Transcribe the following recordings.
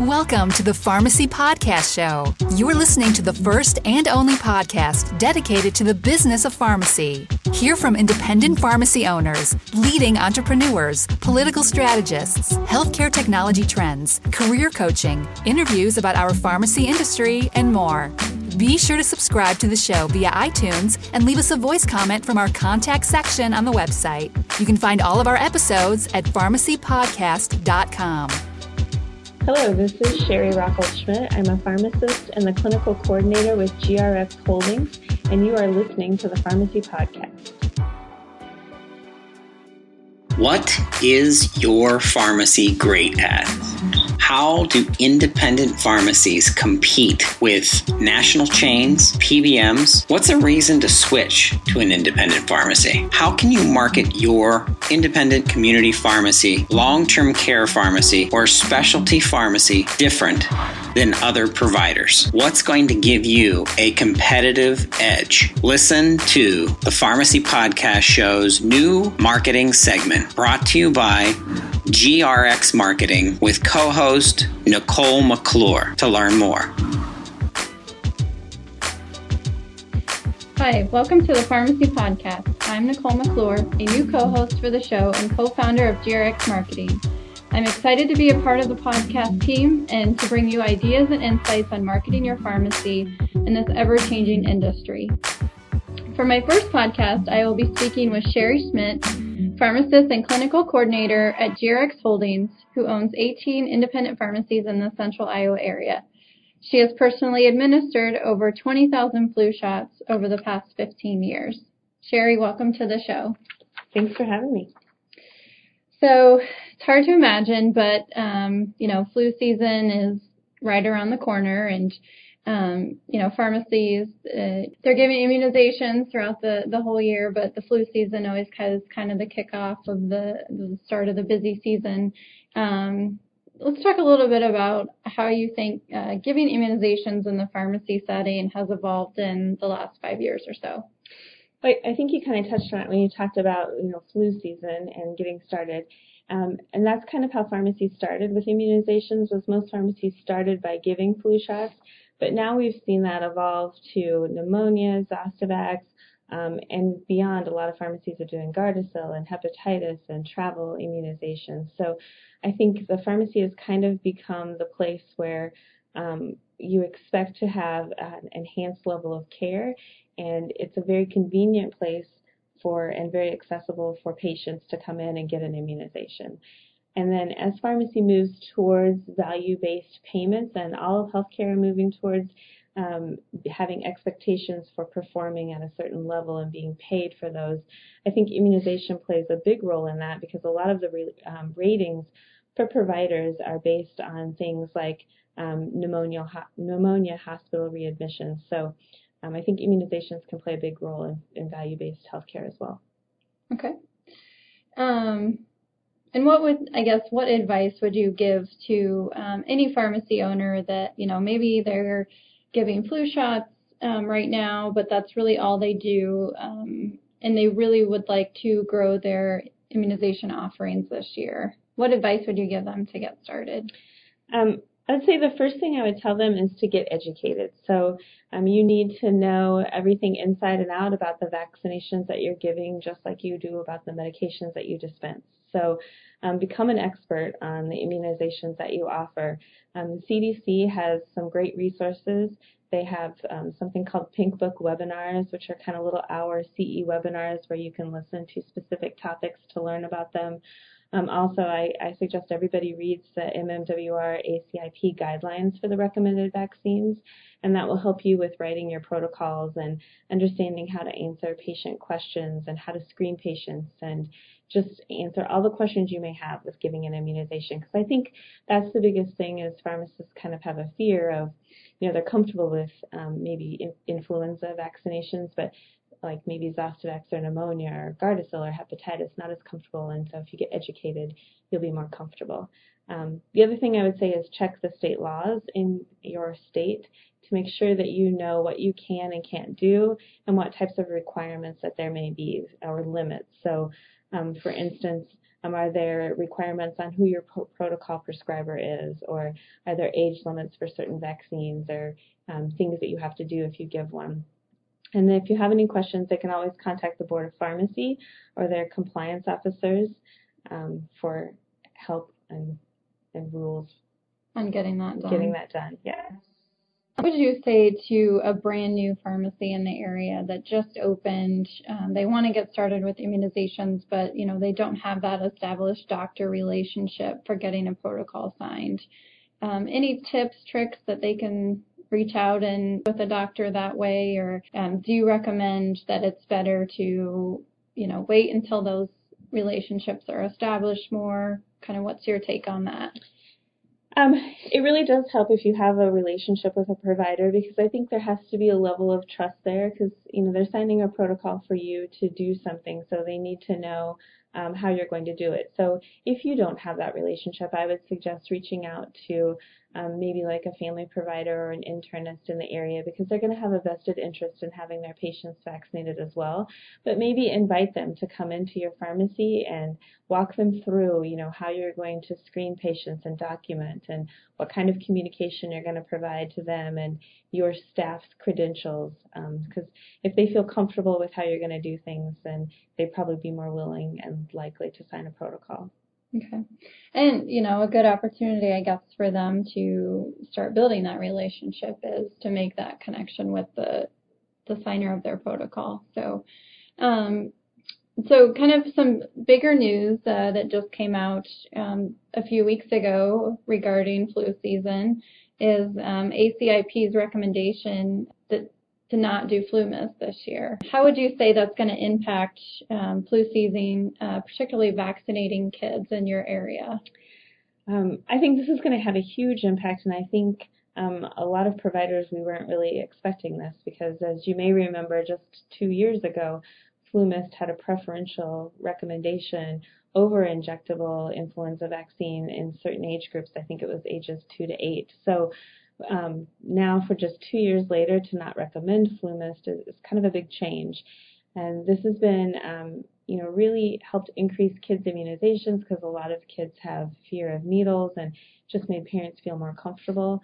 Welcome to the Pharmacy Podcast Show. You're listening to the first and only podcast dedicated to the business of pharmacy. Hear from independent pharmacy owners, leading entrepreneurs, political strategists, healthcare technology trends, career coaching, interviews about our pharmacy industry, and more. Be sure to subscribe to the show via iTunes and leave us a voice comment from our contact section on the website. You can find all of our episodes at pharmacypodcast.com. Hello, this is Cheri Rockel-Schmit. I'm a pharmacist and the clinical coordinator with GRX Holdings, and you are listening to the Pharmacy Podcast. What is your pharmacy great at? How do independent pharmacies compete with national chains, PBMs? What's a reason to switch to an independent pharmacy? How can you market your independent community pharmacy, long term care pharmacy, or specialty pharmacy different than other providers? What's going to give you a competitive edge? Listen to the Pharmacy Podcast Show's new marketing segment brought to you by GRX Marketing with co host Nicolle McClure to learn more. Hi, welcome to the Pharmacy Podcast. I'm Nicolle McClure, a new co host for the show and co founder of GRX Marketing. I'm excited to be a part of the podcast team and to bring you ideas and insights on marketing your pharmacy in this ever changing industry. For my first podcast, I will be speaking with Cheri Schmit, pharmacist and clinical coordinator at GRX Holdings, who owns 18 independent pharmacies in the central Iowa area. She has personally administered over 20,000 flu shots over the past 15 years. Cheri, welcome to the show. Thanks for having me. So it's hard to imagine, but um, you know, flu season is right around the corner, and um, you know, pharmacies uh, they're giving immunizations throughout the the whole year, but the flu season always has kind of the kickoff of the the start of the busy season. Um, let's talk a little bit about how you think uh, giving immunizations in the pharmacy setting has evolved in the last five years or so. I think you kind of touched on it when you talked about you know flu season and getting started. Um, and that's kind of how pharmacies started with immunizations was most pharmacies started by giving flu shots but now we've seen that evolve to pneumonia, Zostavax, um, and beyond. A lot of pharmacies are doing Gardasil and hepatitis and travel immunizations. So I think the pharmacy has kind of become the place where um, you expect to have an enhanced level of care, and it's a very convenient place for and very accessible for patients to come in and get an immunization. And then as pharmacy moves towards value-based payments and all of healthcare moving towards um, having expectations for performing at a certain level and being paid for those, I think immunization plays a big role in that because a lot of the re- um, ratings for providers are based on things like um, pneumonia, ho- pneumonia hospital readmissions. So um, I think immunizations can play a big role in, in value-based healthcare as well. Okay. Um, and what would, I guess, what advice would you give to um, any pharmacy owner that, you know, maybe they're giving flu shots um, right now, but that's really all they do, um, and they really would like to grow their immunization offerings this year? What advice would you give them to get started? Um, I'd say the first thing I would tell them is to get educated. So um, you need to know everything inside and out about the vaccinations that you're giving, just like you do about the medications that you dispense. So um, become an expert on the immunizations that you offer. Um, CDC has some great resources. They have um, something called Pink Book webinars, which are kind of little hour CE webinars where you can listen to specific topics to learn about them. Um, also, I, I, suggest everybody reads the MMWR ACIP guidelines for the recommended vaccines, and that will help you with writing your protocols and understanding how to answer patient questions and how to screen patients and just answer all the questions you may have with giving an immunization. Because I think that's the biggest thing is pharmacists kind of have a fear of, you know, they're comfortable with um, maybe in, influenza vaccinations, but like maybe Zostavax or pneumonia or Gardasil or hepatitis, not as comfortable. And so if you get educated, you'll be more comfortable. Um, the other thing I would say is check the state laws in your state to make sure that you know what you can and can't do and what types of requirements that there may be or limits. So um, for instance, Um, are there requirements on who your pro- protocol prescriber is, or are there age limits for certain vaccines, or um, things that you have to do if you give one? And then if you have any questions, they can always contact the Board of Pharmacy or their compliance officers um, for help and, and rules on getting that done. Getting that done, yeah. What would you say to a brand new pharmacy in the area that just opened? Um, they want to get started with immunizations, but you know they don't have that established doctor relationship for getting a protocol signed. Um, any tips, tricks that they can reach out and with a doctor that way, or um, do you recommend that it's better to you know wait until those relationships are established more? Kind of what's your take on that? Um, it really does help if you have a relationship with a provider because I think there has to be a level of trust there because you know they're signing a protocol for you to do something, so they need to know um, how you're going to do it. So if you don't have that relationship, I would suggest reaching out to um, maybe like a family provider or an internist in the area because they're going to have a vested interest in having their patients vaccinated as well. But maybe invite them to come into your pharmacy and walk them through, you know, how you're going to screen patients and document and what kind of communication you're going to provide to them and your staff's credentials. Because um, if they feel comfortable with how you're going to do things, then they'd probably be more willing and likely to sign a protocol. Okay. And, you know, a good opportunity, I guess, for them to start building that relationship is to make that connection with the, the signer of their protocol. So, um, so kind of some bigger news uh, that just came out um, a few weeks ago regarding flu season is um, ACIP's recommendation that to not do FluMist this year. How would you say that's going to impact um, flu season, uh, particularly vaccinating kids in your area? Um, I think this is going to have a huge impact, and I think um, a lot of providers we weren't really expecting this because, as you may remember, just two years ago, FluMist had a preferential recommendation over injectable influenza vaccine in certain age groups. I think it was ages two to eight. So um, now for just two years later to not recommend FluMist is, is kind of a big change. And this has been, um, you know, really helped increase kids' immunizations because a lot of kids have fear of needles and just made parents feel more comfortable.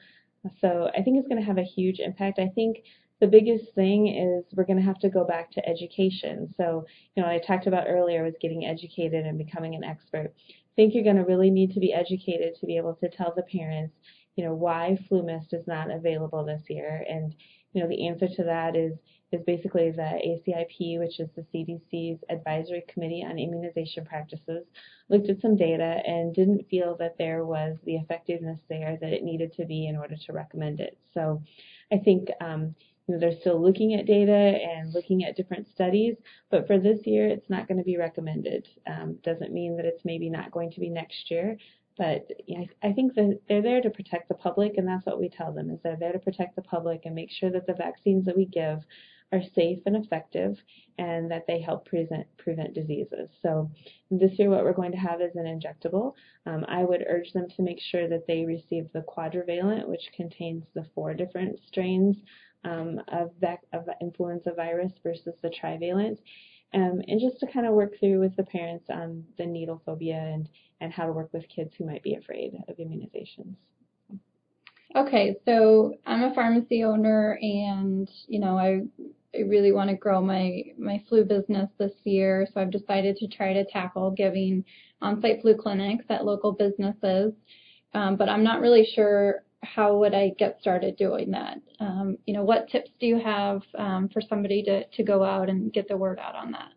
So I think it's going to have a huge impact. I think the biggest thing is we're going to have to go back to education. So, you know, I talked about earlier was getting educated and becoming an expert. I think you're going to really need to be educated to be able to tell the parents you know, why FluMist is not available this year. And, you know, the answer to that is is basically the ACIP, which is the CDC's Advisory Committee on Immunization Practices, looked at some data and didn't feel that there was the effectiveness there that it needed to be in order to recommend it. So I think um, you know, they're still looking at data and looking at different studies, but for this year, it's not going to be recommended. Um, doesn't mean that it's maybe not going to be next year, but I think that they're there to protect the public, and that's what we tell them: is they're there to protect the public and make sure that the vaccines that we give are safe and effective, and that they help prevent prevent diseases. So this year, what we're going to have is an injectable. Um, I would urge them to make sure that they receive the quadrivalent, which contains the four different strains um, of, vac- of influenza virus versus the trivalent. Um, and just to kind of work through with the parents on the needle phobia and, and how to work with kids who might be afraid of immunizations. Okay, so I'm a pharmacy owner and, you know, I, I really want to grow my, my flu business this year, so I've decided to try to tackle giving on-site flu clinics at local businesses. Um, but I'm not really sure how would I get started doing that? Um, you know, what tips do you have um, for somebody to, to go out and get the word out on that?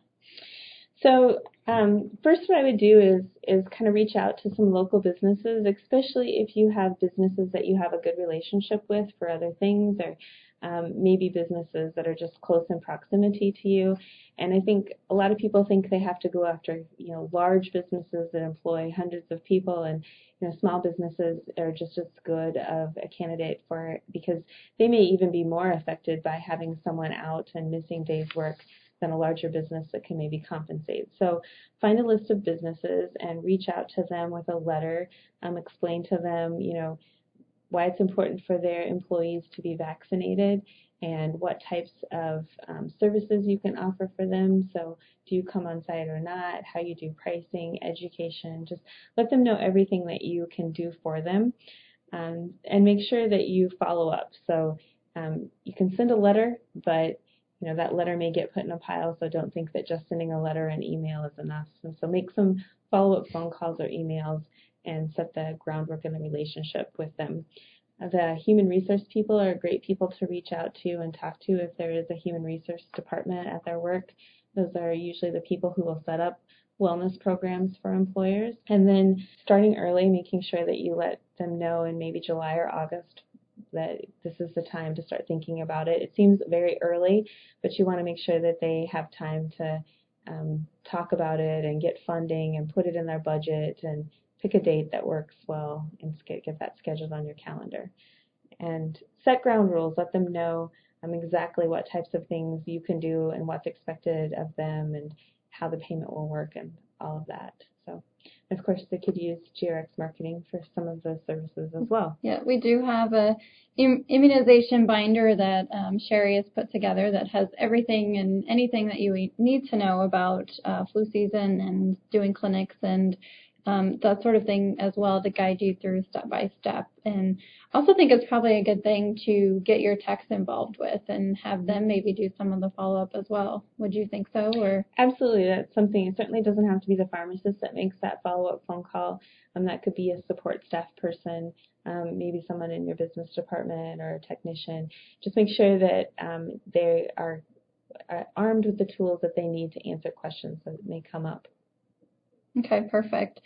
So um, first, what I would do is is kind of reach out to some local businesses, especially if you have businesses that you have a good relationship with for other things, or um, maybe businesses that are just close in proximity to you. And I think a lot of people think they have to go after you know large businesses that employ hundreds of people, and you know, small businesses are just as good of a candidate for because they may even be more affected by having someone out and missing days work than a larger business that can maybe compensate. So find a list of businesses and reach out to them with a letter. Um, explain to them, you know, why it's important for their employees to be vaccinated and what types of um, services you can offer for them. So, do you come on site or not? How you do pricing, education, just let them know everything that you can do for them. Um, and make sure that you follow up. So, um, you can send a letter, but you know that letter may get put in a pile. So don't think that just sending a letter and email is enough. And so make some follow-up phone calls or emails and set the groundwork in the relationship with them. The human resource people are great people to reach out to and talk to if there is a human resource department at their work. Those are usually the people who will set up wellness programs for employers. And then starting early, making sure that you let them know in maybe July or August that this is the time to start thinking about it. It seems very early, but you want to make sure that they have time to um, talk about it and get funding and put it in their budget and pick a date that works well and get, that scheduled on your calendar. And set ground rules. Let them know um, exactly what types of things you can do and what's expected of them and how the payment will work and all of that. So, of course, they could use GRX marketing for some of those services as well. Yeah, we do have a immunization binder that um, Cheri has put together that has everything and anything that you need to know about uh, flu season and doing clinics and um, that sort of thing as well to guide you through step by step. And I also think it's probably a good thing to get your techs involved with and have them maybe do some of the follow up as well. Would you think so? Or absolutely, that's something. It certainly doesn't have to be the pharmacist that makes that follow up phone call. Um, that could be a support staff person, um, maybe someone in your business department or a technician. Just make sure that um, they are, are armed with the tools that they need to answer questions that may come up. Okay, perfect.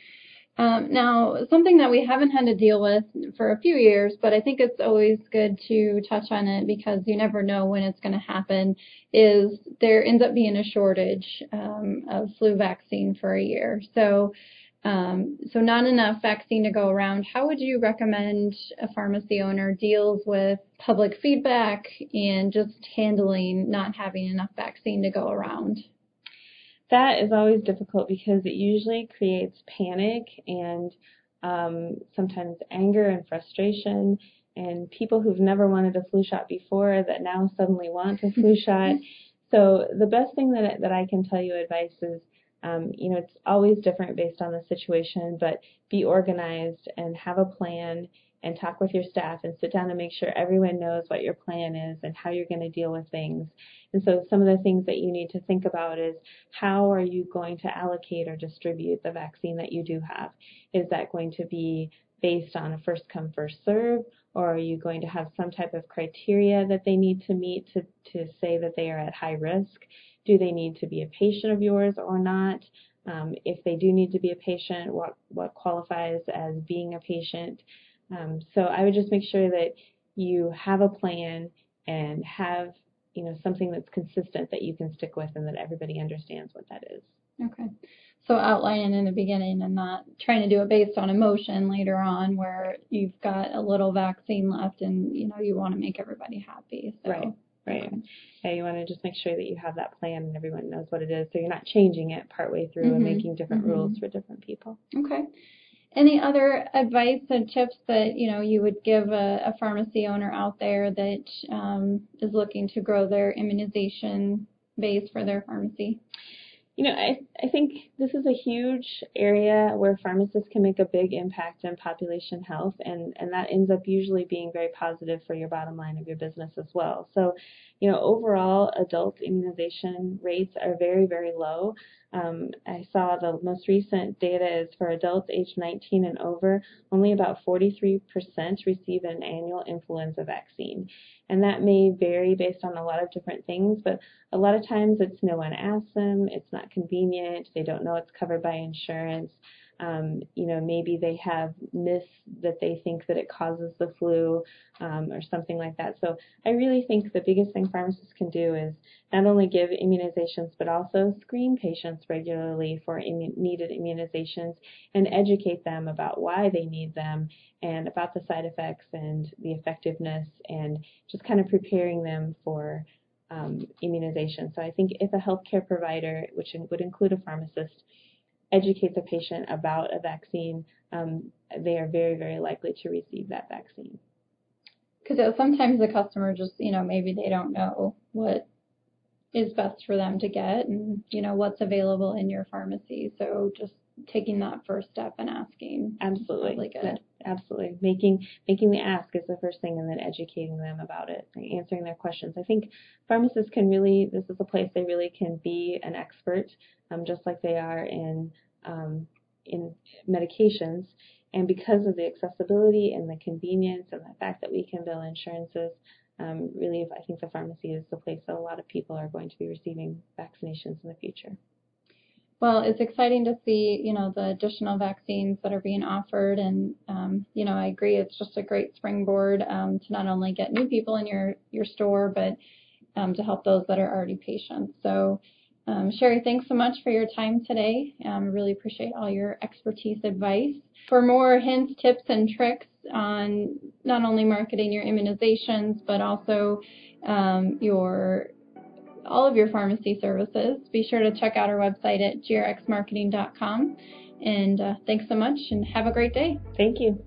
Um, now, something that we haven't had to deal with for a few years, but I think it's always good to touch on it because you never know when it's going to happen, is there ends up being a shortage um, of flu vaccine for a year. So, um, so not enough vaccine to go around. How would you recommend a pharmacy owner deals with public feedback and just handling not having enough vaccine to go around? That is always difficult because it usually creates panic and um, sometimes anger and frustration and people who've never wanted a flu shot before that now suddenly want a flu shot. So the best thing that that I can tell you advice is, um, you know, it's always different based on the situation, but be organized and have a plan and talk with your staff and sit down and make sure everyone knows what your plan is and how you're going to deal with things. And so some of the things that you need to think about is how are you going to allocate or distribute the vaccine that you do have? Is that going to be based on a first come first serve or are you going to have some type of criteria that they need to meet to, to say that they are at high risk? Do they need to be a patient of yours or not? Um, if they do need to be a patient, what, what qualifies as being a patient? Um, so I would just make sure that you have a plan and have you know something that's consistent that you can stick with and that everybody understands what that is. Okay. So outlining in the beginning and not trying to do it based on emotion later on where you've got a little vaccine left and you know you want to make everybody happy. So. Right. Right. Yeah, you want to just make sure that you have that plan and everyone knows what it is, so you're not changing it partway through mm-hmm. and making different mm-hmm. rules for different people. Okay. Any other advice and tips that you know you would give a, a pharmacy owner out there that um, is looking to grow their immunization base for their pharmacy? You know, I, I think this is a huge area where pharmacists can make a big impact in population health, and, and that ends up usually being very positive for your bottom line of your business as well. So, you know, overall, adult immunization rates are very, very low. Um, I saw the most recent data is for adults aged 19 and over, only about 43% receive an annual influenza vaccine. And that may vary based on a lot of different things, but a lot of times it's no one asks them, it's not convenient, they don't know it's covered by insurance. Um, you know, maybe they have myths that they think that it causes the flu um, or something like that. So I really think the biggest thing pharmacists can do is not only give immunizations, but also screen patients regularly for needed immunizations and educate them about why they need them and about the side effects and the effectiveness and just kind of preparing them for um, immunization. So I think if a healthcare provider, which would include a pharmacist, educate the patient about a vaccine, um, they are very, very likely to receive that vaccine. Because sometimes the customer just, you know, maybe they don't know what is best for them to get and, you know, what's available in your pharmacy. So just taking that first step and asking. Absolutely. Really good. Absolutely. Making making the ask is the first thing and then educating them about it, answering their questions. I think pharmacists can really this is a place they really can be an expert, um, just like they are in um, in medications. And because of the accessibility and the convenience and the fact that we can bill insurances, um, really, I think the pharmacy is the place that a lot of people are going to be receiving vaccinations in the future. Well, it's exciting to see, you know, the additional vaccines that are being offered, and um, you know, I agree, it's just a great springboard um, to not only get new people in your your store, but um, to help those that are already patients. So, um, Cheri, thanks so much for your time today. Um, really appreciate all your expertise advice. For more hints, tips, and tricks on not only marketing your immunizations, but also um, your all of your pharmacy services, be sure to check out our website at grxmarketing.com. And uh, thanks so much and have a great day. Thank you.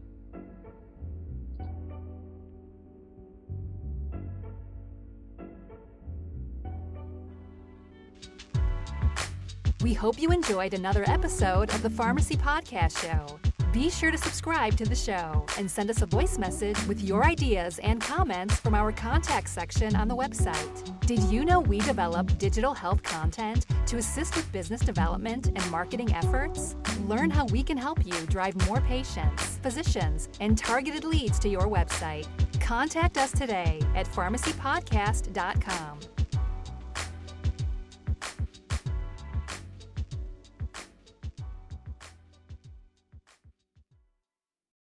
We hope you enjoyed another episode of the Pharmacy Podcast Show. Be sure to subscribe to the show and send us a voice message with your ideas and comments from our contact section on the website. Did you know we develop digital health content to assist with business development and marketing efforts? Learn how we can help you drive more patients, physicians, and targeted leads to your website. Contact us today at pharmacypodcast.com.